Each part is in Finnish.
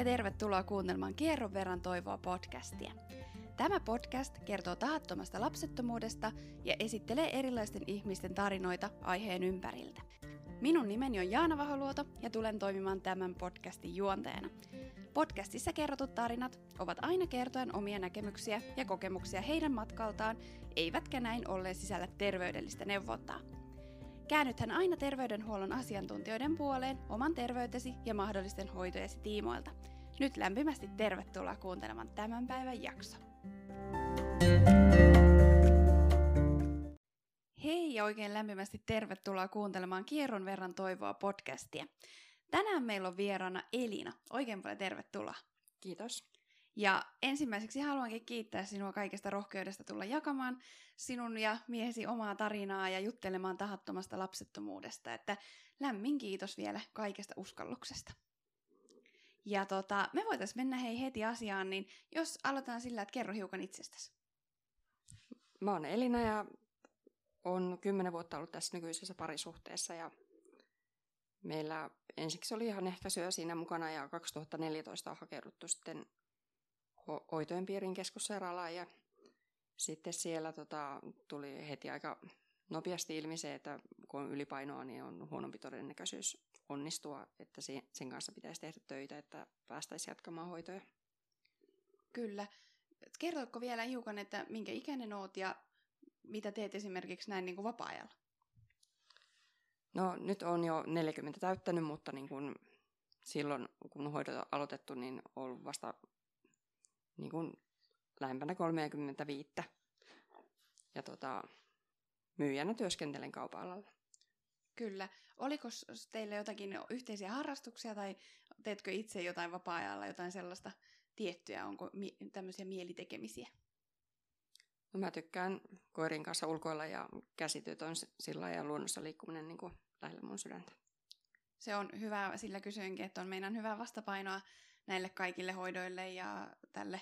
ja tervetuloa kuuntelemaan Kierron verran toivoa podcastia. Tämä podcast kertoo tahattomasta lapsettomuudesta ja esittelee erilaisten ihmisten tarinoita aiheen ympäriltä. Minun nimeni on Jaana Vaholuoto ja tulen toimimaan tämän podcastin juonteena. Podcastissa kerrotut tarinat ovat aina kertoen omia näkemyksiä ja kokemuksia heidän matkaltaan, eivätkä näin ollen sisällä terveydellistä neuvontaa. Käännythän aina terveydenhuollon asiantuntijoiden puoleen oman terveytesi ja mahdollisten hoitojesi tiimoilta. Nyt lämpimästi tervetuloa kuuntelemaan tämän päivän jakso. Hei ja oikein lämpimästi tervetuloa kuuntelemaan Kierron verran toivoa podcastia. Tänään meillä on vieraana Elina. Oikein paljon tervetuloa. Kiitos. Ja ensimmäiseksi haluankin kiittää sinua kaikesta rohkeudesta tulla jakamaan sinun ja miehesi omaa tarinaa ja juttelemaan tahattomasta lapsettomuudesta. Että lämmin kiitos vielä kaikesta uskalluksesta. Ja tota, me voitaisiin mennä hei heti asiaan, niin jos aloitetaan sillä, että kerro hiukan itsestäsi. Mä oon Elina ja on kymmenen vuotta ollut tässä nykyisessä parisuhteessa ja meillä ensiksi oli ihan ehkäisyä siinä mukana ja 2014 on hakeuduttu sitten ho- hoitojen piirin keskussairaalaan ja sitten siellä tota, tuli heti aika nopeasti ilmi se, että kun on ylipainoa, niin on huonompi todennäköisyys onnistua, että sen kanssa pitäisi tehdä töitä, että päästäisiin jatkamaan hoitoja. Kyllä. Kertoiko vielä hiukan, että minkä ikäinen oot ja mitä teet esimerkiksi näin niin kuin vapaa-ajalla? No nyt on jo 40 täyttänyt, mutta niin kuin silloin kun hoidot aloitettu, niin ollut vasta niin kuin lähempänä 35. Ja tota, myyjänä työskentelen kaupan Kyllä. Oliko teille jotakin yhteisiä harrastuksia tai teetkö itse jotain vapaa-ajalla, jotain sellaista tiettyä, onko mi- tämmöisiä mielitekemisiä? No mä tykkään koirin kanssa ulkoilla ja käsityöt on sillä ja luonnossa liikkuminen niin kuin lähellä mun sydäntä. Se on hyvä, sillä kysyinkin, että on meidän hyvää vastapainoa näille kaikille hoidoille ja tälle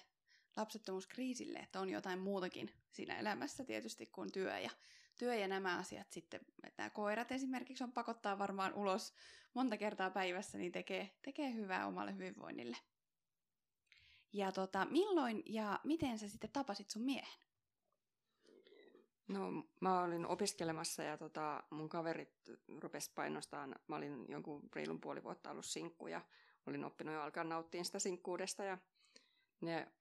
lapsettomuuskriisille, että on jotain muutakin siinä elämässä tietysti kuin työ ja, työ ja nämä asiat sitten. Että nämä koirat esimerkiksi on pakottaa varmaan ulos monta kertaa päivässä, niin tekee, tekee hyvää omalle hyvinvoinnille. Ja tota, milloin ja miten sä sitten tapasit sun miehen? No mä olin opiskelemassa ja tota, mun kaverit rupes painostaan. Mä olin jonkun reilun puoli vuotta ollut sinkku ja olin oppinut jo alkaa nauttia sitä sinkkuudesta ja ne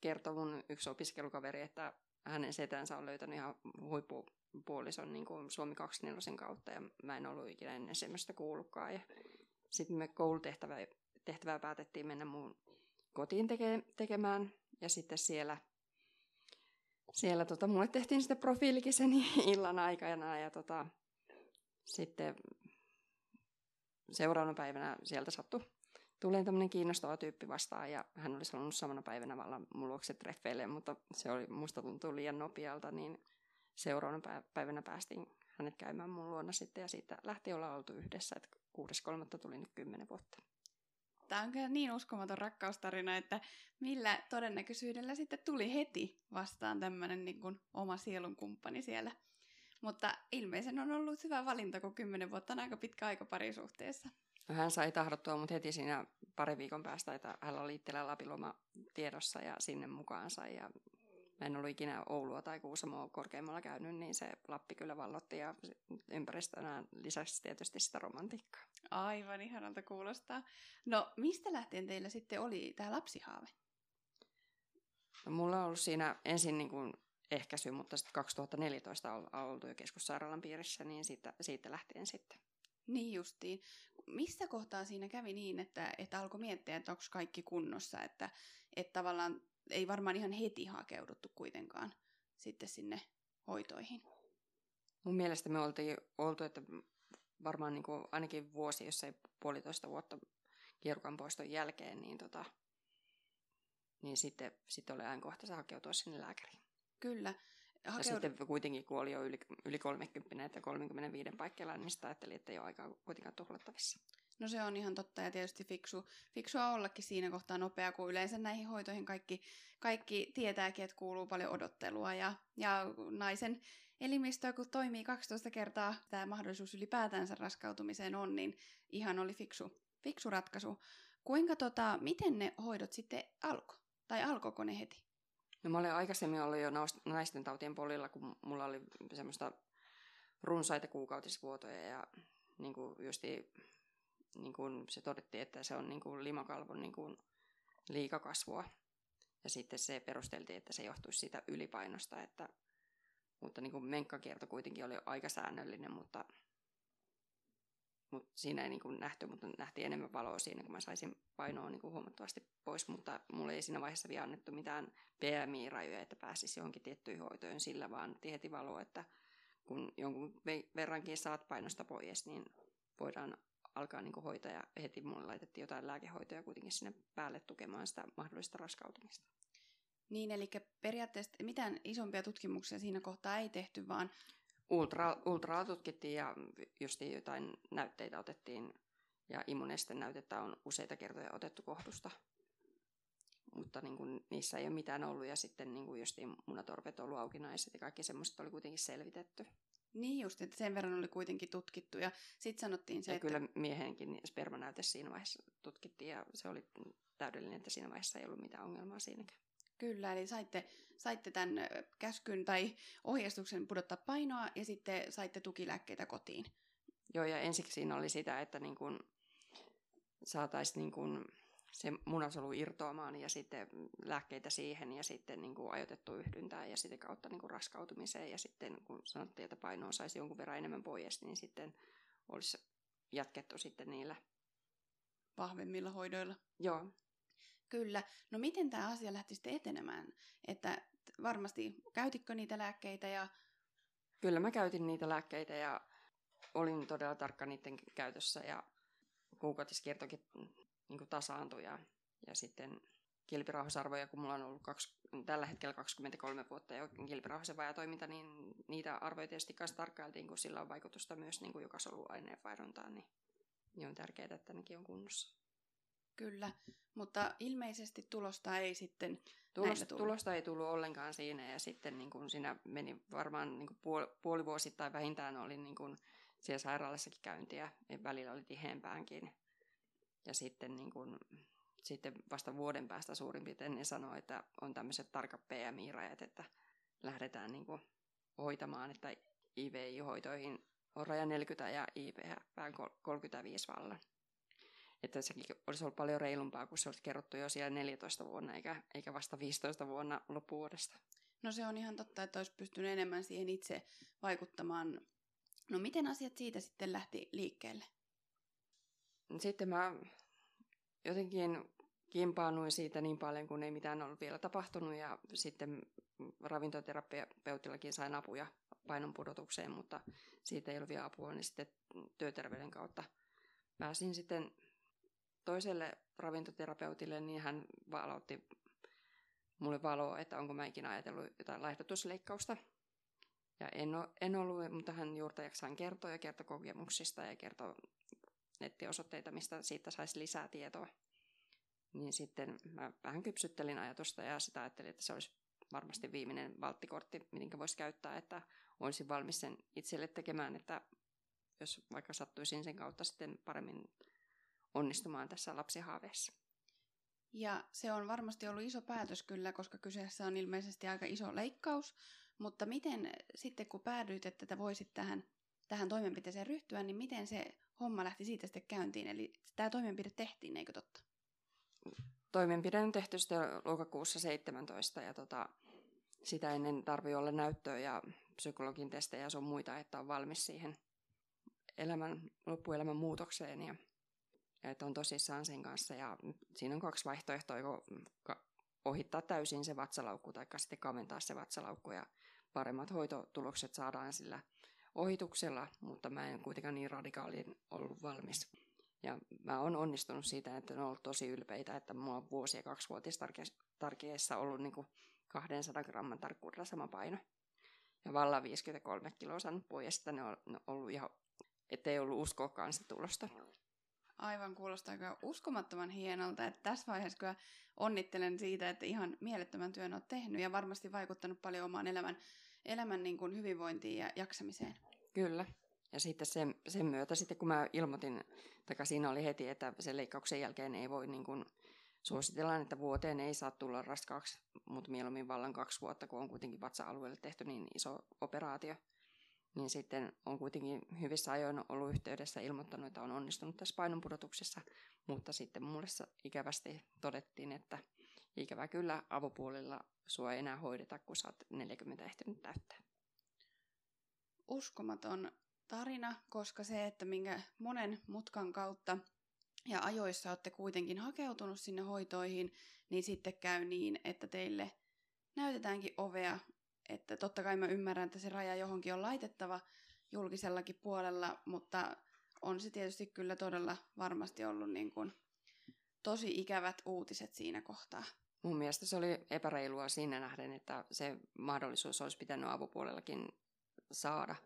kertoi mun yksi opiskelukaveri, että hänen setänsä on löytänyt ihan huippupuolison niin kuin Suomi 24 kautta ja mä en ollut ikinä ennen semmoista kuullutkaan. Ja sitten me koulutehtävää tehtävää päätettiin mennä mun kotiin teke, tekemään ja sitten siellä, siellä tota, mulle tehtiin sitten profiilikin sen illan aikana ja tota, sitten seuraavana päivänä sieltä sattui tulee tämmöinen kiinnostava tyyppi vastaan ja hän olisi halunnut samana päivänä vallan mun luokse treffeille, mutta se oli, musta tuntuu liian nopealta, niin seuraavana päivänä päästiin hänet käymään mun luona sitten ja siitä lähti olla oltu yhdessä, että 6.3. tuli nyt 10 vuotta. Tämä on kyllä niin uskomaton rakkaustarina, että millä todennäköisyydellä sitten tuli heti vastaan tämmöinen niin kuin oma sielun kumppani siellä. Mutta ilmeisen on ollut hyvä valinta, kun kymmenen vuotta on aika pitkä aika parisuhteessa. No hän sai tahdottua mut heti siinä pari viikon päästä, että hän oli itsellä Lapiloma tiedossa ja sinne mukaansa. Ja mä en ollut ikinä Oulua tai Kuusamoa korkeammalla käynyt, niin se Lappi kyllä vallotti ja ympäristönä lisäksi tietysti sitä romantiikkaa. Aivan ihanalta kuulostaa. No mistä lähtien teillä sitten oli tämä lapsihaave? No, mulla on ollut siinä ensin niin kuin ehkäisy, mutta sitten 2014 on oltu jo keskussairaalan piirissä, niin siitä, siitä lähtien sitten. Niin justiin. Missä kohtaa siinä kävi niin, että, että alkoi miettiä, että onko kaikki kunnossa, että, että tavallaan ei varmaan ihan heti hakeuduttu kuitenkaan sitten sinne hoitoihin? Mun mielestä me oltiin oltu, että varmaan niin kuin ainakin vuosi, jos ei puolitoista vuotta kierukan poiston jälkeen, niin, tota, niin sitten, sitten oli ajankohtaista hakeutua sinne lääkäriin. Kyllä. Ja sitten kuitenkin, kun oli jo yli, yli 30 että 35 paikkeilla, niin sitä ajattelin, että ei ole aikaa kuitenkaan tuhlattavissa. No se on ihan totta ja tietysti fiksu, fiksua ollakin siinä kohtaa nopea, kun yleensä näihin hoitoihin kaikki, kaikki tietääkin, että kuuluu paljon odottelua ja, ja naisen elimistö, kun toimii 12 kertaa tämä mahdollisuus ylipäätänsä raskautumiseen on, niin ihan oli fiksu, fiksu ratkaisu. Kuinka tota, miten ne hoidot sitten alkoi? Tai alkoiko ne heti? No mä olin aikaisemmin ollut jo naisten tautien polilla, kun mulla oli semmoista runsaita kuukautisvuotoja ja niin kuin justi, niin kuin se todettiin, että se on niin kuin limakalvon niin kuin liikakasvua. Ja sitten se perusteltiin, että se johtuisi siitä ylipainosta, että, mutta niin kuin menkkakierto kuitenkin oli aika säännöllinen, mutta, mutta siinä ei niin kuin nähty, mutta nähtiin enemmän valoa siinä, kun mä saisin painoa niin kuin huomattavasti pois, mutta mulle ei siinä vaiheessa vielä annettu mitään PMI-rajoja, että pääsisi johonkin tiettyihin hoitoihin sillä, vaan heti valoa, että kun jonkun verrankin saat painosta pois, niin voidaan alkaa niin hoitaa ja heti mulle laitettiin jotain lääkehoitoja kuitenkin sinne päälle tukemaan sitä mahdollista raskautumista. Niin, eli periaatteessa mitään isompia tutkimuksia siinä kohtaa ei tehty, vaan... Ultra, ultraa tutkittiin ja just jotain näytteitä otettiin ja immunesten näytettä on useita kertoja otettu kohdusta. Mutta niin kuin, niissä ei ole mitään ollut ja sitten niin kuin just munatorvet ollut aukinaiset ja kaikki semmoiset oli kuitenkin selvitetty. Niin just, että sen verran oli kuitenkin tutkittu ja sitten sanottiin se, ja että... kyllä miehenkin spermanäyte siinä vaiheessa tutkittiin ja se oli täydellinen, että siinä vaiheessa ei ollut mitään ongelmaa siinäkään. Kyllä, eli saitte, saitte tämän käskyn tai ohjeistuksen pudottaa painoa ja sitten saitte tukilääkkeitä kotiin. Joo, ja ensiksi siinä oli sitä, että niin kun saataisiin niin kun se munasolu irtoamaan ja sitten lääkkeitä siihen ja sitten niin kuin ajoitettu yhdyntää ja sitten kautta niin kuin raskautumiseen. Ja sitten kun sanottiin, että painoa saisi jonkun verran enemmän pois, niin sitten olisi jatkettu sitten niillä vahvemmilla hoidoilla. Joo. Kyllä. No miten tämä asia lähti sitten etenemään? Että varmasti käytitkö niitä lääkkeitä ja... Kyllä mä käytin niitä lääkkeitä ja olin todella tarkka niiden käytössä ja kuukautiskiertokin niin kuin tasaantui ja, ja sitten kilpirauhasarvoja, kun mulla on ollut kaksi, tällä hetkellä 23 vuotta jo kilpirauhasen toiminta, niin niitä arvoja tietysti kanssa tarkkailtiin, kun sillä on vaikutusta myös niin kuin joka aineenvaihduntaan, niin, niin on tärkeää, että nekin on kunnossa. Kyllä, mutta ilmeisesti tulosta ei sitten tulosta, tulosta ei tullut ollenkaan siinä ja sitten niin kuin siinä meni varmaan niin kuin puoli, puoli vuosittain vähintään oli niin kuin siellä sairaalassakin käyntiä ja välillä oli tiheämpäänkin ja sitten, niin kun, sitten vasta vuoden päästä suurin piirtein ne sanoo, että on tämmöiset tarkat PMI-rajat, että lähdetään niin kuin hoitamaan, että IVI-hoitoihin on raja 40 ja IVH 35 vallan. Että sekin olisi ollut paljon reilumpaa, kun se olisi kerrottu jo siellä 14 vuonna, eikä, eikä vasta 15 vuonna loppuvuodesta. No se on ihan totta, että olisi pystynyt enemmän siihen itse vaikuttamaan. No miten asiat siitä sitten lähti liikkeelle? Sitten mä jotenkin kimpaannuin siitä niin paljon, kun ei mitään ollut vielä tapahtunut ja sitten ravintoterapeutillakin sain apuja painon pudotukseen, mutta siitä ei ollut vielä apua, niin sitten työterveyden kautta pääsin sitten toiselle ravintoterapeutille, niin hän valautti mulle valoa, että onko mä ikinä ajatellut jotain laihdutusleikkausta. Ja en, ole, en ollut, mutta hän juurtajaksaan kertoi ja kertoi kokemuksista ja kertoi nettiosoitteita, mistä siitä saisi lisää tietoa. Niin sitten mä vähän kypsyttelin ajatusta ja sitä ajattelin, että se olisi varmasti viimeinen valttikortti, minkä voisi käyttää, että olisin valmis sen itselle tekemään, että jos vaikka sattuisin sen kautta sitten paremmin onnistumaan tässä lapsihaaveessa. Ja se on varmasti ollut iso päätös kyllä, koska kyseessä on ilmeisesti aika iso leikkaus, mutta miten sitten kun päädyit, että tätä voisit tähän, tähän toimenpiteeseen ryhtyä, niin miten se homma lähti siitä sitten käyntiin? Eli tämä toimenpide tehtiin, eikö totta? Toimenpide on tehty sitten lokakuussa 17 ja tota, sitä ennen tarvii olla näyttöä ja psykologin testejä ja sun muita, että on valmis siihen elämän, loppuelämän muutokseen ja, että on tosissaan sen kanssa. Ja siinä on kaksi vaihtoehtoa, joko ohittaa täysin se vatsalaukku tai sitten kaventaa se vatsalaukku ja paremmat hoitotulokset saadaan sillä ohituksella, mutta mä en kuitenkaan niin radikaalin ollut valmis. Ja mä oon onnistunut siitä, että on ollut tosi ylpeitä, että mulla on vuosia kaksivuotis tarkeessa ollut niin kuin 200 gramman tarkkuudella sama paino. Ja vallan 53 kiloa saanut pois, että ne on ollut ihan, ettei ollut uskoakaan sitä tulosta. Aivan kuulostaa aika uskomattoman hienolta, että tässä vaiheessa kyllä onnittelen siitä, että ihan mielettömän työn olet tehnyt ja varmasti vaikuttanut paljon omaan elämän, elämän niin kuin hyvinvointiin ja jaksamiseen. Kyllä. ja sitten sen, sen myötä sitten kun mä ilmoitin, tai siinä oli heti, että sen leikkauksen jälkeen ei voi niin kuin, suositellaan, että vuoteen ei saa tulla raskaaksi, mutta mieluummin vallan kaksi vuotta, kun on kuitenkin vatsa-alueelle tehty niin iso operaatio. Niin sitten on kuitenkin hyvissä ajoin ollut yhteydessä ilmoittanut, että on onnistunut tässä painonpudotuksessa, mutta sitten mulle ikävästi todettiin, että ikävä kyllä avopuolella sua ei enää hoideta, kun sä oot 40 ehtinyt täyttää. Uskomaton tarina, koska se, että minkä monen mutkan kautta ja ajoissa olette kuitenkin hakeutunut sinne hoitoihin, niin sitten käy niin, että teille näytetäänkin ovea, että totta kai mä ymmärrän, että se raja johonkin on laitettava julkisellakin puolella, mutta on se tietysti kyllä todella varmasti ollut niin kuin tosi ikävät uutiset siinä kohtaa. Mun mielestä se oli epäreilua siinä nähden, että se mahdollisuus olisi pitänyt avopuolellakin saada,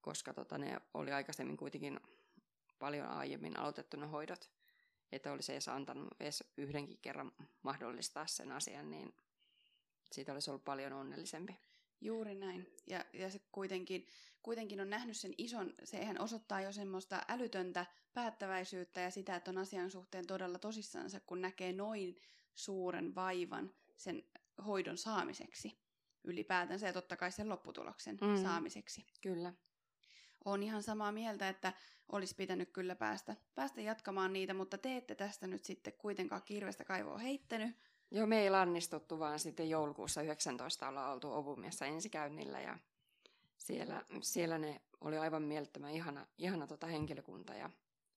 koska tota, ne oli aikaisemmin kuitenkin paljon aiemmin aloitettu ne hoidot, että olisi edes antanut edes yhdenkin kerran mahdollistaa sen asian, niin siitä olisi ollut paljon onnellisempi. Juuri näin. Ja, ja se kuitenkin, kuitenkin on nähnyt sen ison, sehän osoittaa jo semmoista älytöntä päättäväisyyttä ja sitä, että on asian suhteen todella tosissansa, kun näkee noin suuren vaivan sen hoidon saamiseksi ylipäätänsä ja totta kai sen lopputuloksen mm. saamiseksi. Kyllä. Olen ihan samaa mieltä, että olisi pitänyt kyllä päästä, päästä jatkamaan niitä, mutta te ette tästä nyt sitten kuitenkaan kirvestä kaivoa heittänyt. Joo, me ei lannistuttu, vaan sitten joulukuussa 19 ollaan oltu Ovumiessa ensikäynnillä ja siellä, siellä ne oli aivan mielettömän ihana, ihana tota henkilökunta ja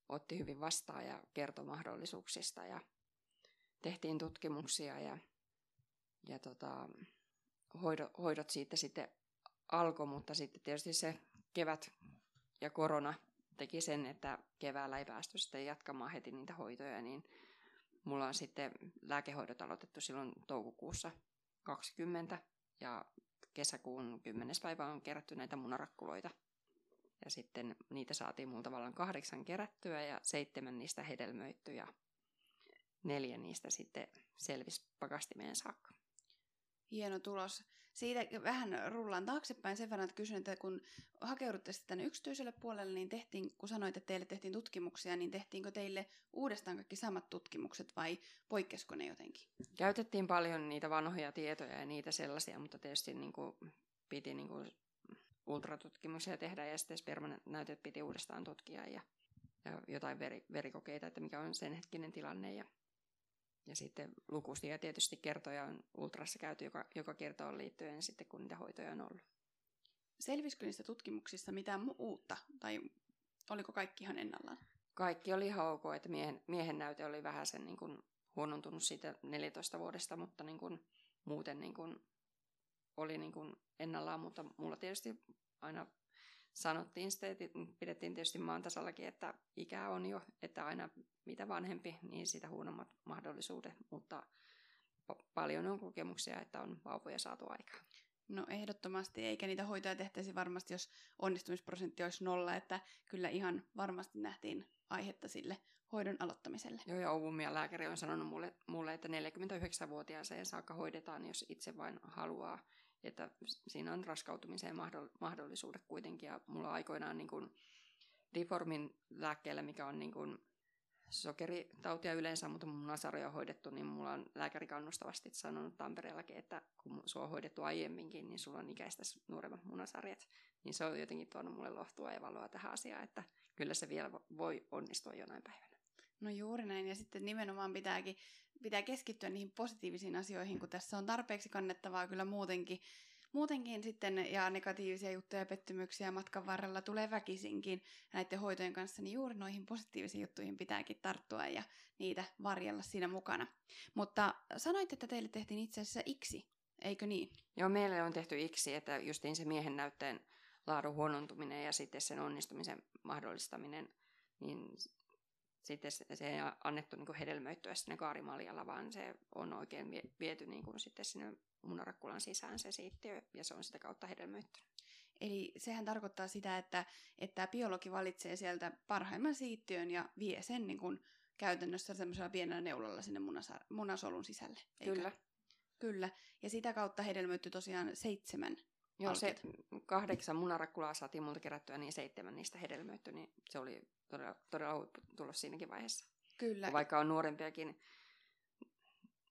otti hyvin vastaan ja kertoi mahdollisuuksista ja tehtiin tutkimuksia ja, ja tota, hoidot, hoidot siitä sitten alkoi, mutta sitten tietysti se kevät ja korona teki sen, että keväällä ei päästy sitten jatkamaan heti niitä hoitoja, niin mulla on sitten lääkehoidot aloitettu silloin toukokuussa 20 ja kesäkuun 10. päivä on kerätty näitä munarakkuloita. Ja sitten niitä saatiin multa vallan kahdeksan kerättyä ja seitsemän niistä hedelmöitty ja neljä niistä sitten selvisi pakastimeen saakka. Hieno tulos. Siitä vähän rullaan taaksepäin sen verran, että kysyn, että kun hakeudutte sitten tänne yksityiselle puolelle, niin tehtiin, kun sanoit, että teille tehtiin tutkimuksia, niin tehtiinkö teille uudestaan kaikki samat tutkimukset vai poikkesko ne jotenkin? Käytettiin paljon niitä vanhoja tietoja ja niitä sellaisia, mutta tietysti niin kuin piti niin kuin ultratutkimuksia tehdä ja sitten spermanäytöt piti uudestaan tutkia ja, ja jotain veri, verikokeita, että mikä on sen hetkinen tilanne ja ja sitten lukuisia tietysti kertoja on ultrassa käyty joka, joka kertoon liittyen sitten, kun niitä hoitoja on ollut. Selvisikö niistä tutkimuksista mitään uutta, tai oliko kaikki ihan ennallaan? Kaikki oli ihan ok, että miehen, miehen näyte oli vähän sen niin kuin huonontunut siitä 14 vuodesta, mutta niin kuin, muuten niin kuin, oli niin kuin ennallaan, mutta mulla tietysti aina sanottiin sitä, että pidettiin tietysti maan tasallakin, että ikä on jo, että aina mitä vanhempi, niin sitä huonommat mahdollisuudet, mutta paljon on kokemuksia, että on vauvoja saatu aikaan. No ehdottomasti, eikä niitä hoitoja tehtäisi varmasti, jos onnistumisprosentti olisi nolla, että kyllä ihan varmasti nähtiin aihetta sille hoidon aloittamiselle. Joo, ja Ouvumia lääkäri on sanonut mulle, mulle, että 49-vuotiaaseen saakka hoidetaan, jos itse vain haluaa että siinä on raskautumiseen mahdollisuudet kuitenkin. Ja mulla aikoinaan niin kuin Diformin lääkkeellä, mikä on niin kuin sokeritautia yleensä, mutta mun munasarja on hoidettu, niin mulla on lääkäri kannustavasti sanonut Tampereellakin, että kun sua on hoidettu aiemminkin, niin sulla on ikäistä nuoremmat munasarjat. Niin se on jotenkin tuonut mulle lohtua ja valoa tähän asiaan, että kyllä se vielä voi onnistua jonain päivänä. No juuri näin, ja sitten nimenomaan pitääkin pitää keskittyä niihin positiivisiin asioihin, kun tässä on tarpeeksi kannettavaa kyllä muutenkin. Muutenkin sitten, ja negatiivisia juttuja ja pettymyksiä matkan varrella tulee väkisinkin näiden hoitojen kanssa, niin juuri noihin positiivisiin juttuihin pitääkin tarttua ja niitä varjella siinä mukana. Mutta sanoit, että teille tehtiin itse asiassa iksi, eikö niin? Joo, meille on tehty iksi, että justiin se miehen näytteen laadun huonontuminen ja sitten sen onnistumisen mahdollistaminen, niin sitten se ei annettu niin hedelmöittyä sinne kaarimaljalla, vaan se on oikein viety niin kuin sitten sinne munarakkulan sisään se siittiö, ja se on sitä kautta hedelmöittynyt. Eli sehän tarkoittaa sitä, että, että biologi valitsee sieltä parhaimman siittiön ja vie sen niin kuin käytännössä semmoisella pienellä neulalla sinne munasa- munasolun sisälle. Eikö? Kyllä. Kyllä. Ja sitä kautta hedelmöittyi tosiaan seitsemän Joo, se kahdeksan munarakkulaa saatiin multa kerättyä, niin seitsemän niistä hedelmöittyi, niin se oli todella, todella huipputulos siinäkin vaiheessa. Kyllä. Ja vaikka on nuorempiakin,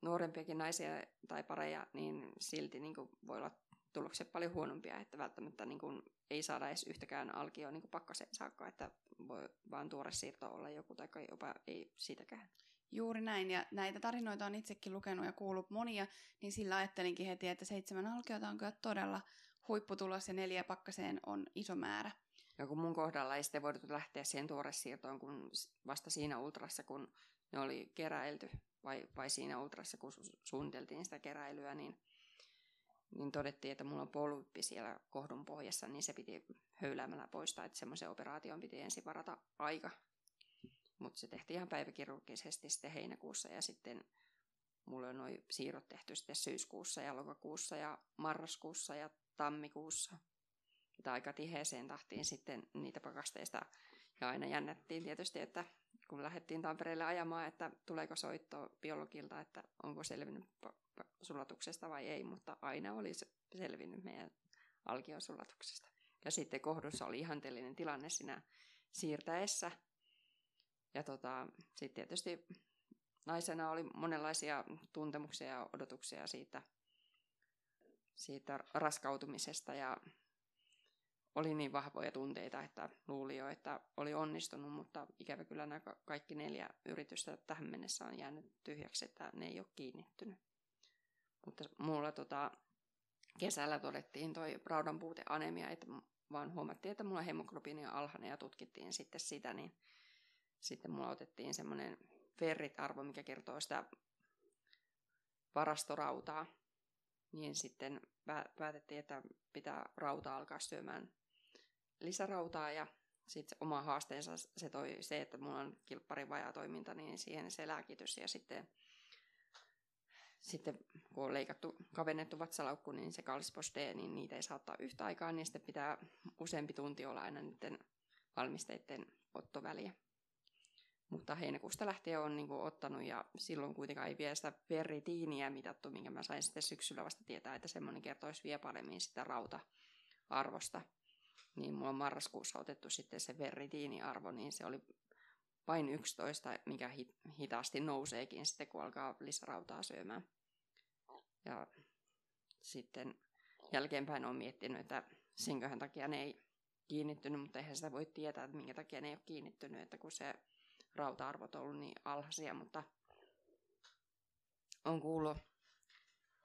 nuorempiakin naisia tai pareja, niin silti niin kuin voi olla tulokset paljon huonompia, että välttämättä niin kuin ei saada edes yhtäkään alkioa niin pakkaseen saakka, että voi vaan tuore siirto olla joku tai jopa ei siitäkään. Juuri näin, ja näitä tarinoita on itsekin lukenut ja kuullut monia, niin sillä ajattelinkin heti, että seitsemän alkiota on kyllä todella huipputulos ja neljä pakkaseen on iso määrä. Ja kun mun kohdalla ei sitten voitu lähteä siihen tuoresiirtoon, kun vasta siinä ultrassa, kun ne oli keräilty, vai, vai siinä ultrassa, kun su- suunniteltiin sitä keräilyä, niin, niin todettiin, että mulla on polvippi siellä kohdun pohjassa, niin se piti höyläämällä poistaa, että semmoisen operaation piti ensin varata aika. Mutta se tehtiin ihan päiväkirurgisesti sitten heinäkuussa ja sitten mulla on noin siirrot tehty sitten syyskuussa ja lokakuussa ja marraskuussa ja tammikuussa. Että aika tiheeseen tahtiin sitten niitä pakasteista. Ja aina jännättiin tietysti, että kun lähdettiin Tampereelle ajamaan, että tuleeko soitto biologilta, että onko selvinnyt sulatuksesta vai ei, mutta aina oli selvinnyt meidän alkiosulatuksesta. Ja sitten kohdussa oli ihanteellinen tilanne siinä siirtäessä. Ja tota, sitten tietysti naisena oli monenlaisia tuntemuksia ja odotuksia siitä, siitä raskautumisesta ja oli niin vahvoja tunteita, että luuli jo, että oli onnistunut, mutta ikävä kyllä nämä kaikki neljä yritystä tähän mennessä on jäänyt tyhjäksi, että ne ei ole kiinnittynyt. Mutta mulla tota, kesällä todettiin toi raudanpuuteanemia, että vaan huomattiin, että mulla hemoglobiini on alhainen ja tutkittiin sitten sitä, niin sitten mulla otettiin semmoinen ferrit-arvo, mikä kertoo sitä varastorautaa. Niin sitten päätettiin, että pitää rautaa alkaa syömään lisärautaa ja sitten oma haasteensa se toi se, että mulla on kilpparin toiminta, niin siihen se lääkitys ja sitten, sitten kun on leikattu, kavennettu vatsalaukku, niin se kalsipos niin niitä ei saa ottaa yhtä aikaa, niin sitten pitää useampi tunti olla aina niiden valmisteiden ottoväliä. Mutta heinäkuusta lähtien on niin kuin, ottanut ja silloin kuitenkaan ei vielä sitä ferritiiniä mitattu, minkä mä sain sitten syksyllä vasta tietää, että semmoinen kertoisi vielä paremmin sitä rauta-arvosta. Niin mulla on marraskuussa otettu sitten se ferritiiniarvo, niin se oli vain 11, mikä hitaasti nouseekin sitten, kun alkaa lisärautaa syömään. Ja sitten jälkeenpäin on miettinyt, että senköhän takia ne ei kiinnittynyt, mutta eihän sitä voi tietää, että minkä takia ne ei ole kiinnittynyt, että kun se rauta-arvot ollut niin alhaisia, mutta on kuullut,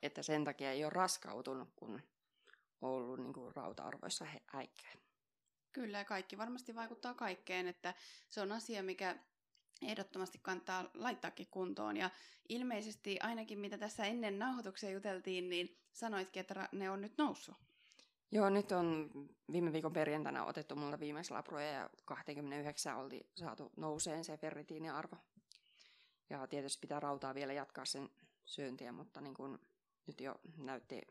että sen takia ei ole raskautunut, kun on ollut niin kuin rauta-arvoissa häikkää. Kyllä, ja kaikki varmasti vaikuttaa kaikkeen, että se on asia, mikä ehdottomasti kannattaa laittaakin kuntoon. Ja ilmeisesti ainakin mitä tässä ennen nauhoituksia juteltiin, niin sanoitkin, että ne on nyt noussut. Joo, nyt on viime viikon perjantaina otettu mulla viimeislabroja ja 29 oli saatu nouseen se ferritiiniarvo. Ja tietysti pitää rautaa vielä jatkaa sen syöntiä, mutta niin kun nyt jo näytti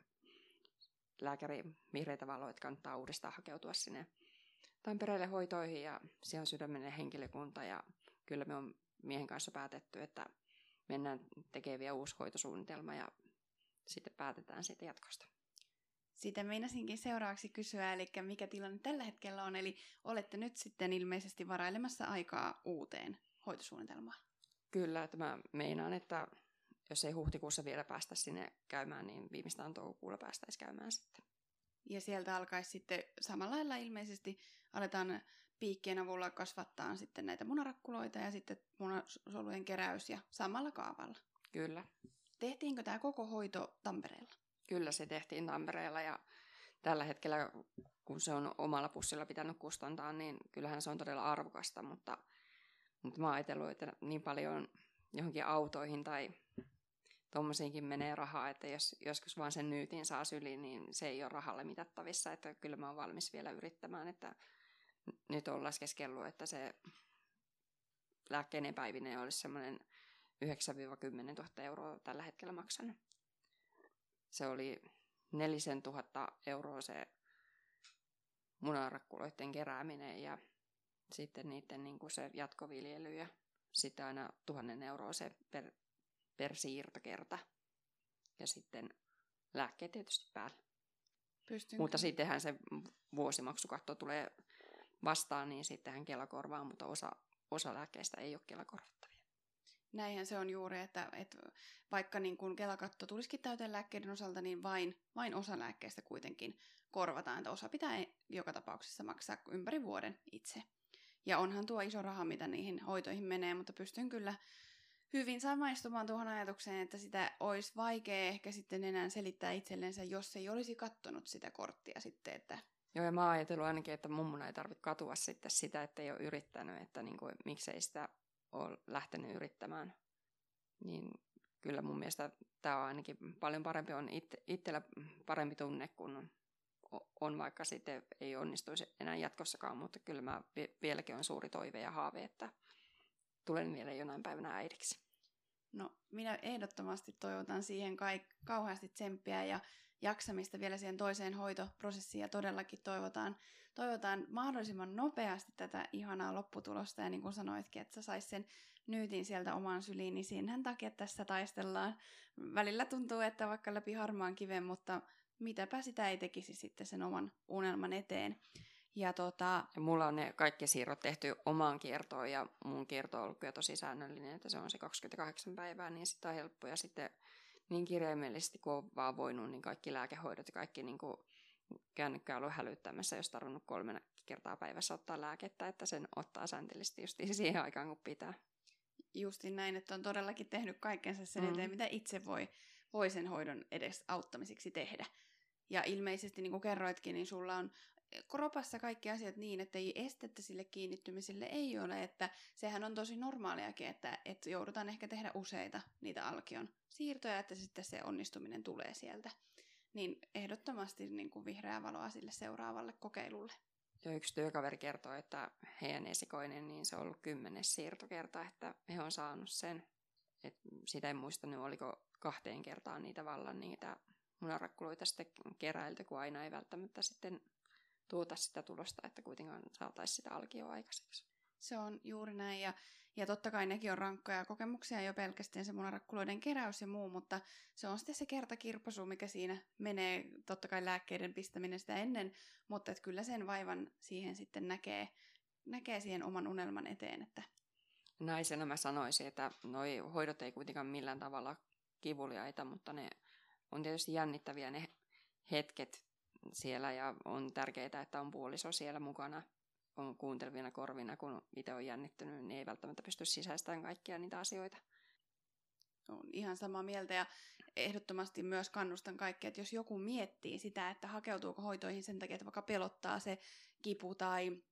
lääkäri vihreitä valoa, että kannattaa uudestaan hakeutua sinne Tampereelle hoitoihin ja siellä on sydämenen henkilökunta ja kyllä me on miehen kanssa päätetty, että mennään tekemään vielä uusi hoitosuunnitelma ja sitten päätetään siitä jatkosta. Sitä meinasinkin seuraavaksi kysyä, eli mikä tilanne tällä hetkellä on, eli olette nyt sitten ilmeisesti varailemassa aikaa uuteen hoitosuunnitelmaan. Kyllä, että mä meinaan, että jos ei huhtikuussa vielä päästä sinne käymään, niin viimeistään toukokuulla päästäisiin käymään sitten. Ja sieltä alkaisi sitten samalla lailla ilmeisesti aletaan piikkien avulla kasvattaa sitten näitä munarakkuloita ja sitten munasolujen keräys ja samalla kaavalla. Kyllä. Tehtiinkö tämä koko hoito Tampereella? Kyllä se tehtiin Tampereella ja tällä hetkellä, kun se on omalla pussilla pitänyt kustantaa, niin kyllähän se on todella arvokasta, mutta, mutta mä oon ajatellut, että niin paljon johonkin autoihin tai tuommoisiinkin menee rahaa, että jos joskus vaan sen nyytin saa syliin, niin se ei ole rahalle mitattavissa, että kyllä mä oon valmis vielä yrittämään, että nyt on laskeskellut, että se lääkkeinen päivinen olisi semmoinen 9-10 000 euroa tällä hetkellä maksanut se oli nelisen tuhatta euroa se munarakkuloiden kerääminen ja sitten niiden niin kuin se jatkoviljely ja sitten aina tuhannen euroa se per, per siirtokerta. Ja sitten lääkkeet tietysti päällä. Pystyn Mutta sittenhän se vuosimaksukatto tulee vastaan, niin sittenhän Kela korvaa, mutta osa, osa lääkkeistä ei ole Kela. Näinhän se on juuri, että, että vaikka niin kun Kelakatto tulisikin täyteen lääkkeiden osalta, niin vain, vain osa lääkkeistä kuitenkin korvataan. Että osa pitää joka tapauksessa maksaa ympäri vuoden itse. Ja onhan tuo iso raha, mitä niihin hoitoihin menee, mutta pystyn kyllä hyvin samaistumaan tuohon ajatukseen, että sitä olisi vaikea ehkä sitten enää selittää itsellensä, jos ei olisi kattonut sitä korttia sitten, että Joo, ja mä oon ajatellut ainakin, että mummuna ei tarvitse katua sitten sitä, että ei ole yrittänyt, että niin kuin, miksei sitä ole lähtenyt yrittämään. Niin kyllä mun mielestä tämä on ainakin paljon parempi, on itse, itsellä parempi tunne, kun on vaikka sitten ei onnistuisi enää jatkossakaan, mutta kyllä mä vi- vieläkin on suuri toive ja haave, että tulen vielä jonain päivänä äidiksi. No, minä ehdottomasti toivotan siihen kai, kauheasti tsemppiä ja jaksamista vielä siihen toiseen hoitoprosessiin ja todellakin toivotaan, toivotaan mahdollisimman nopeasti tätä ihanaa lopputulosta ja niin kuin sanoitkin, että sä sais sen nyytin sieltä omaan syliin, niin siinähän takia tässä taistellaan. Välillä tuntuu, että vaikka läpi harmaan kiven, mutta mitäpä sitä ei tekisi sitten sen oman unelman eteen. Ja tota, Ja mulla on ne kaikki siirrot tehty omaan kiertoon ja mun kierto on ollut tosi säännöllinen, että se on se 28 päivää, niin sitä on helppo. Ja sitten niin kirjaimellisesti kuin on vaan voinut, niin kaikki lääkehoidot ja kaikki niin kuin kännykkää ollut hälyttämässä, jos tarvinnut kolme kertaa päivässä ottaa lääkettä, että sen ottaa säntillisesti just siihen aikaan, kun pitää. justin näin, että on todellakin tehnyt kaikkensa sen Mm. eteen, mitä itse voi, voi sen hoidon edes auttamiseksi tehdä. Ja ilmeisesti, niin kuin kerroitkin, niin sulla on kropassa kaikki asiat niin, että ei estettä sille kiinnittymiselle ei ole, että sehän on tosi normaaliakin, että, että joudutaan ehkä tehdä useita niitä alkion siirtoja, että sitten se onnistuminen tulee sieltä. Niin ehdottomasti niin kuin vihreää valoa sille seuraavalle kokeilulle. Ja yksi työkaveri kertoi, että heidän esikoinen, niin se on ollut kymmenes siirtokerta, että he on saanut sen. Et sitä en muista nyt, oliko kahteen kertaan niitä vallan niitä munarakkuloita sitten keräilty, kun aina ei välttämättä sitten tuota sitä tulosta, että kuitenkaan saataisiin sitä alkioa aikaiseksi. Se on juuri näin, ja, ja totta kai nekin on rankkoja kokemuksia jo pelkästään se munarakkuloiden keräys ja muu, mutta se on sitten se kertakirppasu, mikä siinä menee, totta kai lääkkeiden pistäminen sitä ennen, mutta et kyllä sen vaivan siihen sitten näkee, näkee siihen oman unelman eteen, että Naisena mä sanoisin, että noi hoidot ei kuitenkaan millään tavalla kivuliaita, mutta ne on tietysti jännittäviä ne hetket siellä ja on tärkeää, että on puoliso siellä mukana on kuuntelevina korvina, kun itse on jännittynyt, niin ei välttämättä pysty sisäistämään kaikkia niitä asioita. on ihan samaa mieltä ja ehdottomasti myös kannustan kaikkia, että jos joku miettii sitä, että hakeutuuko hoitoihin sen takia, että vaikka pelottaa se kipu tai,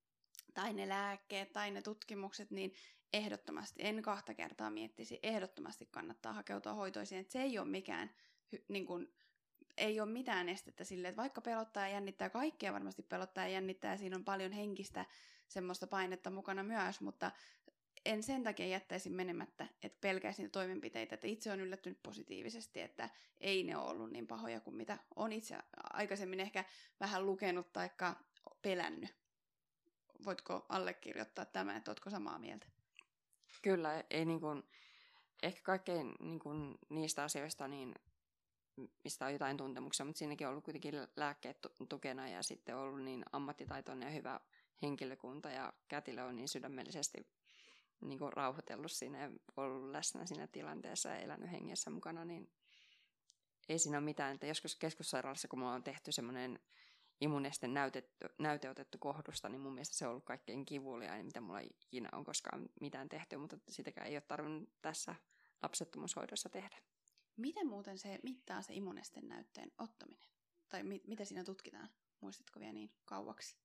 tai ne lääkkeet tai ne tutkimukset, niin ehdottomasti, en kahta kertaa miettisi, ehdottomasti kannattaa hakeutua hoitoisiin, että se ei ole mikään, niin kuin, ei ole mitään estettä sille, että vaikka pelottaa ja jännittää, kaikkea varmasti pelottaa ja jännittää, siinä on paljon henkistä semmoista painetta mukana myös, mutta en sen takia jättäisi menemättä, että pelkäisi niitä toimenpiteitä, että itse on yllättynyt positiivisesti, että ei ne ole ollut niin pahoja kuin mitä on itse aikaisemmin ehkä vähän lukenut tai pelännyt. Voitko allekirjoittaa tämän, että oletko samaa mieltä? Kyllä, ei niin kuin, ehkä kaikkein niin kuin niistä asioista, niin, mistä on jotain tuntemuksia, mutta siinäkin on ollut kuitenkin lääkkeet tu- tukena ja sitten on ollut niin ammattitaitoinen ja hyvä henkilökunta ja kätilö on niin sydämellisesti niin kuin rauhoitellut siinä ja ollut läsnä siinä tilanteessa ja elänyt hengessä mukana, niin ei siinä ole mitään. Että joskus keskussairaalassa, kun mulla on tehty semmoinen immuneste näytetty, näyteotettu kohdusta, niin mun mielestä se on ollut kaikkein kivuliain, mitä mulla ikinä on koskaan mitään tehty, mutta sitäkään ei ole tarvinnut tässä lapsettomuushoidossa tehdä. Miten muuten se mittaa se immunesten näytteen ottaminen? Tai mi- mitä siinä tutkitaan? Muistatko vielä niin kauaksi?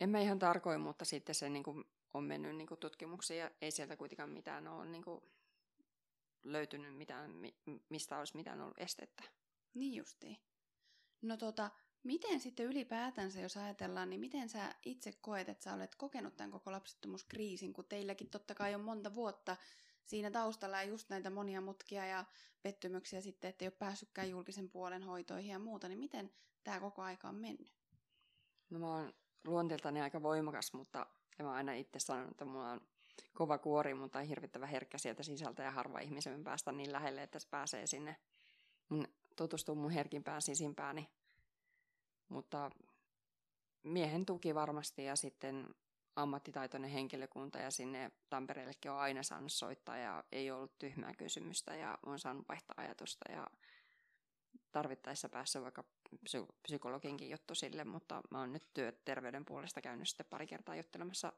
En mä ihan tarkoin, mutta sitten se niin kuin, on mennyt niin kuin, tutkimuksiin ja ei sieltä kuitenkaan mitään ole niin kuin, löytynyt mitään, mi- mistä olisi mitään ollut estettä. Niin justiin. No tota, miten sitten ylipäätänsä, jos ajatellaan, niin miten sä itse koet, että sä olet kokenut tämän koko lapsettomuuskriisin, kun teilläkin totta kai on monta vuotta siinä taustalla ja just näitä monia mutkia ja pettymyksiä sitten, että ei ole päässytkään julkisen puolen hoitoihin ja muuta, niin miten tämä koko aika on mennyt? No mä oon luonteeltani aika voimakas, mutta mä oon aina itse sanonut, että mulla on kova kuori, mutta on hirvittävän herkkä sieltä sisältä ja harva ihmisen päästä niin lähelle, että se pääsee sinne mun, tutustuu mun herkimpään sisimpääni. Mutta miehen tuki varmasti ja sitten ammattitaitoinen henkilökunta ja sinne Tampereellekin on aina saanut soittaa ja ei ollut tyhmää kysymystä ja on saanut vaihtaa ajatusta ja tarvittaessa päässyt vaikka psykologinkin juttu sille, mutta mä oon nyt työterveyden puolesta käynyt sitten pari kertaa juttelemassa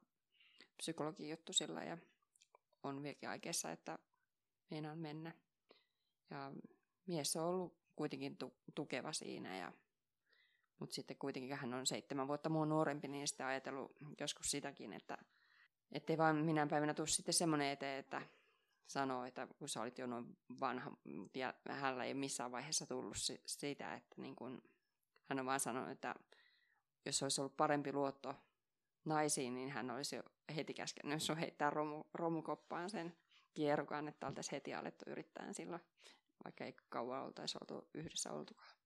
psykologin juttu sillä ja on vieläkin aikeessa, että meinaan mennä. Ja mies on ollut kuitenkin tu- tukeva siinä ja mutta sitten kuitenkin hän on seitsemän vuotta mua nuorempi, niin sitten ajatellut joskus sitäkin, että ettei vaan minä päivänä tule sitten semmoinen eteen, että sanoo, että kun sä olit jo noin vanha, ja hänellä ei missään vaiheessa tullut sitä, että niin kun, hän on vaan sanonut, että jos olisi ollut parempi luotto naisiin, niin hän olisi jo heti käskenyt sun heittää romu, romukoppaan sen kierukan, että oltaisiin heti alettu yrittää silloin, vaikka ei kauan oltaisi oltu yhdessä oltukaan.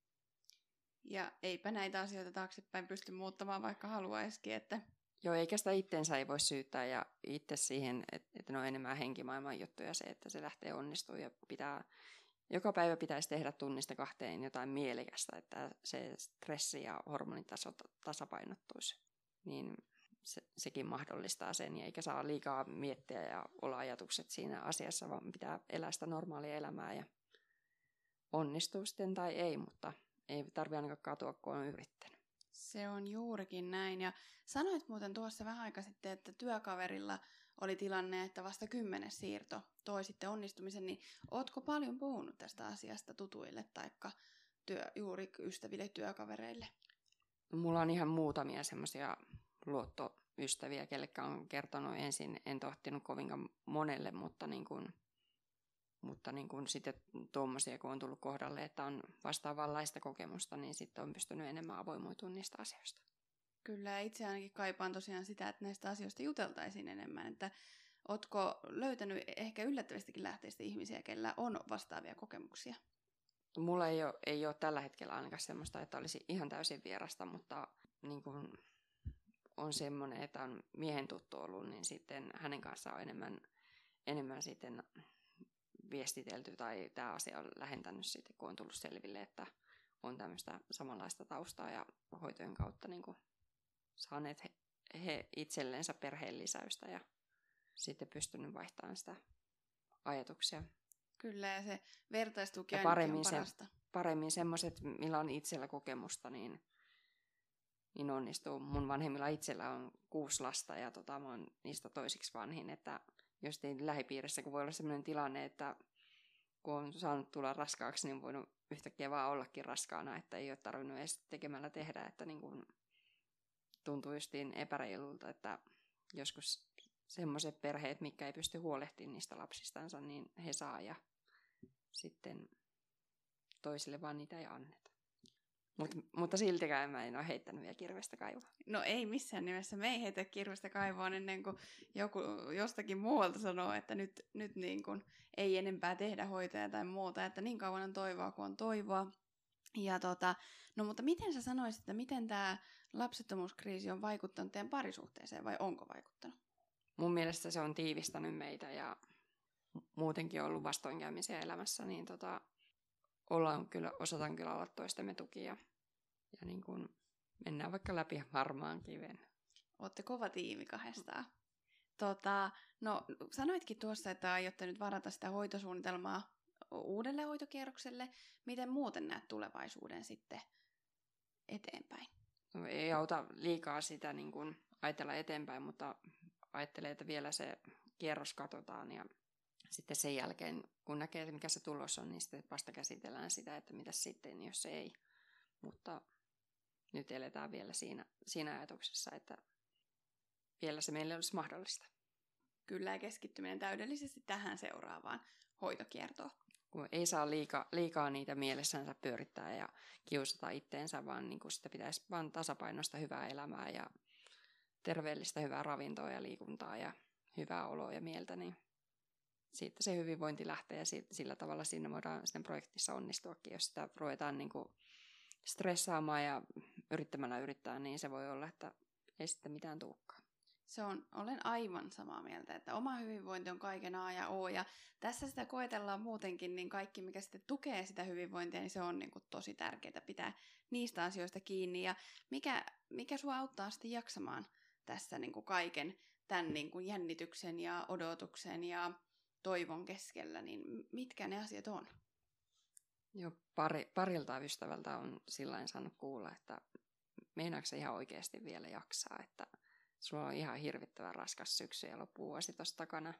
Ja eipä näitä asioita taaksepäin pysty muuttamaan, vaikka haluaisikin, että... Joo, eikä sitä itteensä ei voi syyttää ja itse siihen, että, että ne on enemmän henkimaailman juttuja se, että se lähtee onnistumaan ja pitää, joka päivä pitäisi tehdä tunnista kahteen jotain mielekästä, että se stressi ja hormonitaso tasapainottuisi. Niin se, sekin mahdollistaa sen, ja eikä saa liikaa miettiä ja olla ajatukset siinä asiassa, vaan pitää elää sitä normaalia elämää ja onnistuu sitten tai ei, mutta ei tarvi ainakaan katua, kun on yrittänyt. Se on juurikin näin. Ja sanoit muuten tuossa vähän aika sitten, että työkaverilla oli tilanne, että vasta kymmenes siirto toi sitten onnistumisen, niin ootko paljon puhunut tästä asiasta tutuille tai työ, juuri ystäville työkavereille? Mulla on ihan muutamia semmoisia luottoystäviä, kellekään on kertonut ensin, en tohtinut kovinkaan monelle, mutta niin kuin mutta niin kuin sitten tuommoisia, kun on tullut kohdalle, että on vastaavanlaista kokemusta, niin sitten on pystynyt enemmän avoimuitumaan niistä asioista. Kyllä, itse ainakin kaipaan tosiaan sitä, että näistä asioista juteltaisiin enemmän, että Oletko löytänyt ehkä yllättävästikin lähteistä ihmisiä, kellä on vastaavia kokemuksia? Mulla ei ole, ei ole tällä hetkellä ainakaan semmoista, että olisi ihan täysin vierasta, mutta niin kuin on semmoinen, että on miehen tuttu ollut, niin sitten hänen kanssaan on enemmän, enemmän sitten viestitelty tai tämä asia on lähentänyt sitten, kun on tullut selville, että on tämmöistä samanlaista taustaa ja hoitojen kautta niin kuin saaneet he, he itsellensä perheen lisäystä ja sitten pystynyt vaihtamaan sitä ajatuksia. Kyllä, ja se vertaistuki ja paremmin on parasta. Se, paremmin semmoiset, millä on itsellä kokemusta, niin, niin onnistuu. Mun vanhemmilla itsellä on kuusi lasta ja tota, mä oon niistä toisiksi vanhin, että jos tein lähipiirissä, kun voi olla sellainen tilanne, että kun on saanut tulla raskaaksi, niin voinut yhtäkkiä vaan ollakin raskaana, että ei ole tarvinnut edes tekemällä tehdä, että niin kuin tuntuu justiin epäreilulta, että joskus semmoiset perheet, mikä ei pysty huolehtimaan niistä lapsistansa, niin he saa ja sitten toisille vaan niitä ei anneta. Mut, mutta siltikään mä en ole heittänyt vielä kirvestä kaivoa. No ei missään nimessä. Me ei heitä kirvestä kaivoa ennen kuin joku jostakin muualta sanoo, että nyt, nyt niin kuin ei enempää tehdä hoitoja tai muuta. Että niin kauan on toivoa kuin on toivoa. Ja tota, no mutta miten sä sanoisit, että miten tämä lapsettomuuskriisi on vaikuttanut teidän parisuhteeseen vai onko vaikuttanut? Mun mielestä se on tiivistänyt meitä ja muutenkin ollut vastoinkäymisiä elämässä, niin tota, ollaan kyllä, osataan kyllä olla toistemme tukia ja niin kuin mennään vaikka läpi harmaan kiven. Olette kova tiimi kahdestaan. Tota, no, sanoitkin tuossa, että aiotte nyt varata sitä hoitosuunnitelmaa uudelle hoitokierrokselle. Miten muuten näet tulevaisuuden sitten eteenpäin? No, ei auta liikaa sitä niin kuin ajatella eteenpäin, mutta ajattelee, että vielä se kierros katsotaan ja sitten sen jälkeen, kun näkee, mikä se tulos on, niin sitten vasta käsitellään sitä, että mitä sitten, jos se ei. Mutta nyt eletään vielä siinä, siinä ajatuksessa, että vielä se meille olisi mahdollista. Kyllä, ja keskittyminen täydellisesti tähän seuraavaan hoitokiertoon. Kun ei saa liika, liikaa niitä mielessänsä pyörittää ja kiusata itteensä, vaan niin kuin sitä pitäisi vain tasapainosta hyvää elämää ja terveellistä hyvää ravintoa ja liikuntaa ja hyvää oloa ja mieltä, niin siitä se hyvinvointi lähtee ja sillä tavalla siinä voidaan siinä projektissa onnistuakin, jos sitä ruvetaan niin kuin stressaamaan ja yrittämällä yrittää, niin se voi olla, että ei sitten mitään tuukkaa. Se on, olen aivan samaa mieltä, että oma hyvinvointi on kaiken A ja O, ja tässä sitä koetellaan muutenkin, niin kaikki, mikä sitten tukee sitä hyvinvointia, niin se on niin kuin tosi tärkeää pitää niistä asioista kiinni, ja mikä, mikä sua auttaa sitten jaksamaan tässä niin kuin kaiken tämän niin kuin jännityksen ja odotuksen ja toivon keskellä, niin mitkä ne asiat on? Joo, pari, parilta ystävältä on sillä saanut kuulla, että meinaatko ihan oikeasti vielä jaksaa, että sulla on ihan hirvittävän raskas syksy ja loppuvuosi tuossa takana,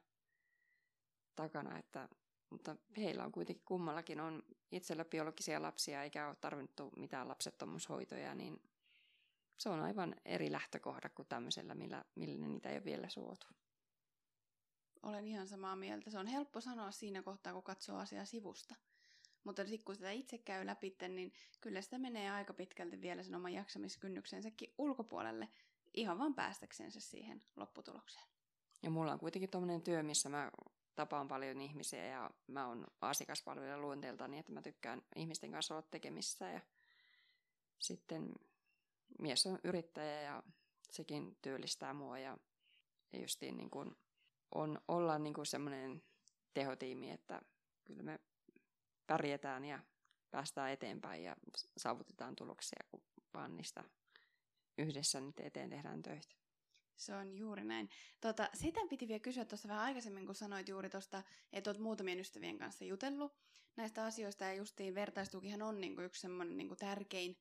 takana että, mutta heillä on kuitenkin kummallakin on itsellä biologisia lapsia eikä ole tarvinnut mitään lapsettomuushoitoja, niin se on aivan eri lähtökohda kuin tämmöisellä, millä, millä niitä ei ole vielä suotu. Olen ihan samaa mieltä. Se on helppo sanoa siinä kohtaa, kun katsoo asiaa sivusta. Mutta sitten kun sitä itse käy läpi, niin kyllä sitä menee aika pitkälti vielä sen oman jaksamiskynnyksensäkin ulkopuolelle ihan vaan päästäksensä siihen lopputulokseen. Ja mulla on kuitenkin tuommoinen työ, missä mä tapaan paljon ihmisiä ja mä oon asiakaspalvelija luonteeltani, että mä tykkään ihmisten kanssa olla tekemissä ja sitten mies on yrittäjä ja sekin työllistää mua ja justiin niin kuin on, ollaan niin kuin semmoinen tehotiimi, että kyllä me pärjätään ja päästään eteenpäin ja saavutetaan tuloksia, kun vaan niistä yhdessä niitä eteen tehdään töitä. Se on juuri näin. Tota, sitä piti vielä kysyä tuossa vähän aikaisemmin, kun sanoit juuri tuosta, että olet muutamien ystävien kanssa jutellut näistä asioista, ja justiin vertaistukihan on niin kuin yksi semmoinen niin tärkein,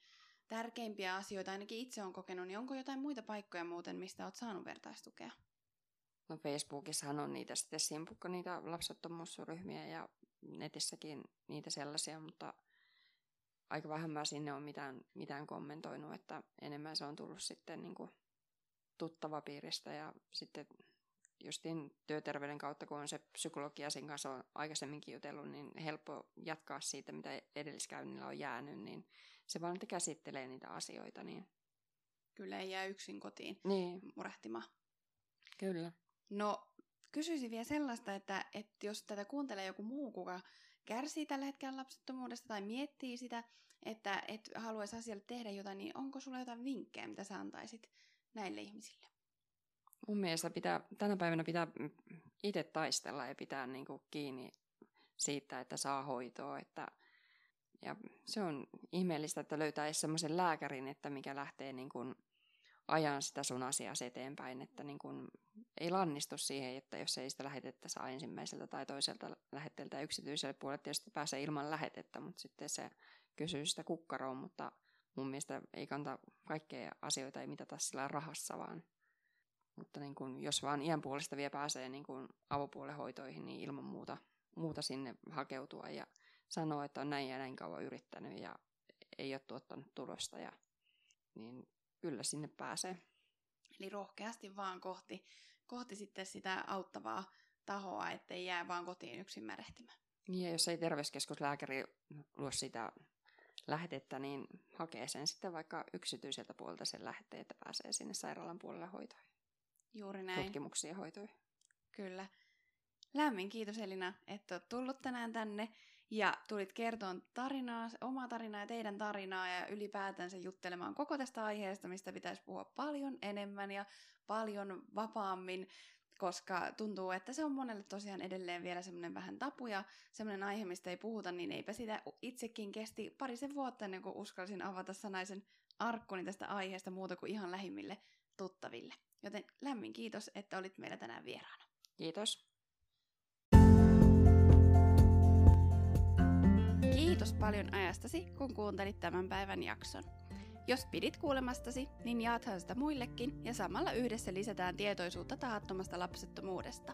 tärkeimpiä asioita, ainakin itse on kokenut, niin onko jotain muita paikkoja muuten, mistä olet saanut vertaistukea? No Facebookissahan on niitä sitten simpukka, niitä lapsettomuusryhmiä ja netissäkin niitä sellaisia, mutta aika vähän mä sinne on mitään, mitään kommentoinut, että enemmän se on tullut sitten niin kuin tuttavapiiristä ja sitten justin työterveyden kautta, kun on se psykologia sen kanssa on aikaisemminkin jutellut, niin helppo jatkaa siitä, mitä edelliskäynnillä on jäänyt, niin se vaan, että käsittelee niitä asioita. Niin... Kyllä ei jää yksin kotiin niin. murehtimaan. Kyllä. No, kysyisin vielä sellaista, että, että jos tätä kuuntelee joku muu, kuka kärsii tällä hetkellä lapsettomuudesta tai miettii sitä, että et haluaisi asialle tehdä jotain, niin onko sulla jotain vinkkejä, mitä sä antaisit näille ihmisille? Mun mielestä pitää, tänä päivänä pitää itse taistella ja pitää niin kuin kiinni siitä, että saa hoitoa. Että, ja se on ihmeellistä, että löytää edes semmoisen lääkärin, että mikä lähtee niin kuin ajan sitä sun asiaa eteenpäin, että niin kun ei lannistu siihen, että jos ei sitä lähetettä saa ensimmäiseltä tai toiselta lähetteeltä yksityiselle puolelle, tietysti pääsee ilman lähetettä, mutta sitten se kysyy sitä kukkaroon, mutta mun mielestä ei kanta kaikkea asioita ei mitata sillä rahassa, vaan. Mutta niin kun, jos vaan iän puolesta vielä pääsee niin kun avopuolen hoitoihin, niin ilman muuta, muuta sinne hakeutua ja sanoa, että on näin ja näin kauan yrittänyt ja ei ole tuottanut tulosta, ja, niin kyllä sinne pääsee. Eli rohkeasti vaan kohti, kohti sitten sitä auttavaa tahoa, ettei jää vaan kotiin yksin märehtimään. Niin, ja jos ei terveyskeskuslääkäri luo sitä lähetettä, niin hakee sen sitten vaikka yksityiseltä puolelta sen lähetteen, että pääsee sinne sairaalan puolelle hoitoihin. Juuri näin. Tutkimuksia hoitoihin. Kyllä. Lämmin kiitos Elina, että olet tullut tänään tänne ja tulit kertomaan tarinaa, omaa tarinaa ja teidän tarinaa ja ylipäätänsä juttelemaan koko tästä aiheesta, mistä pitäisi puhua paljon enemmän ja paljon vapaammin, koska tuntuu, että se on monelle tosiaan edelleen vielä semmoinen vähän tapu ja semmoinen aihe, mistä ei puhuta, niin eipä sitä itsekin kesti parisen vuotta ennen kuin uskalsin avata sanaisen arkkuni tästä aiheesta muuta kuin ihan lähimmille tuttaville. Joten lämmin kiitos, että olit meillä tänään vieraana. Kiitos. Kiitos paljon ajastasi, kun kuuntelit tämän päivän jakson. Jos pidit kuulemastasi, niin jaathan sitä muillekin ja samalla yhdessä lisätään tietoisuutta tahattomasta lapsettomuudesta.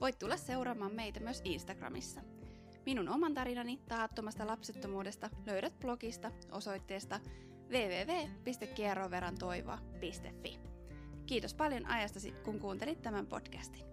Voit tulla seuraamaan meitä myös Instagramissa. Minun oman tarinani tahattomasta lapsettomuudesta löydät blogista osoitteesta www.kierroverantoivoa.fi. Kiitos paljon ajastasi, kun kuuntelit tämän podcastin.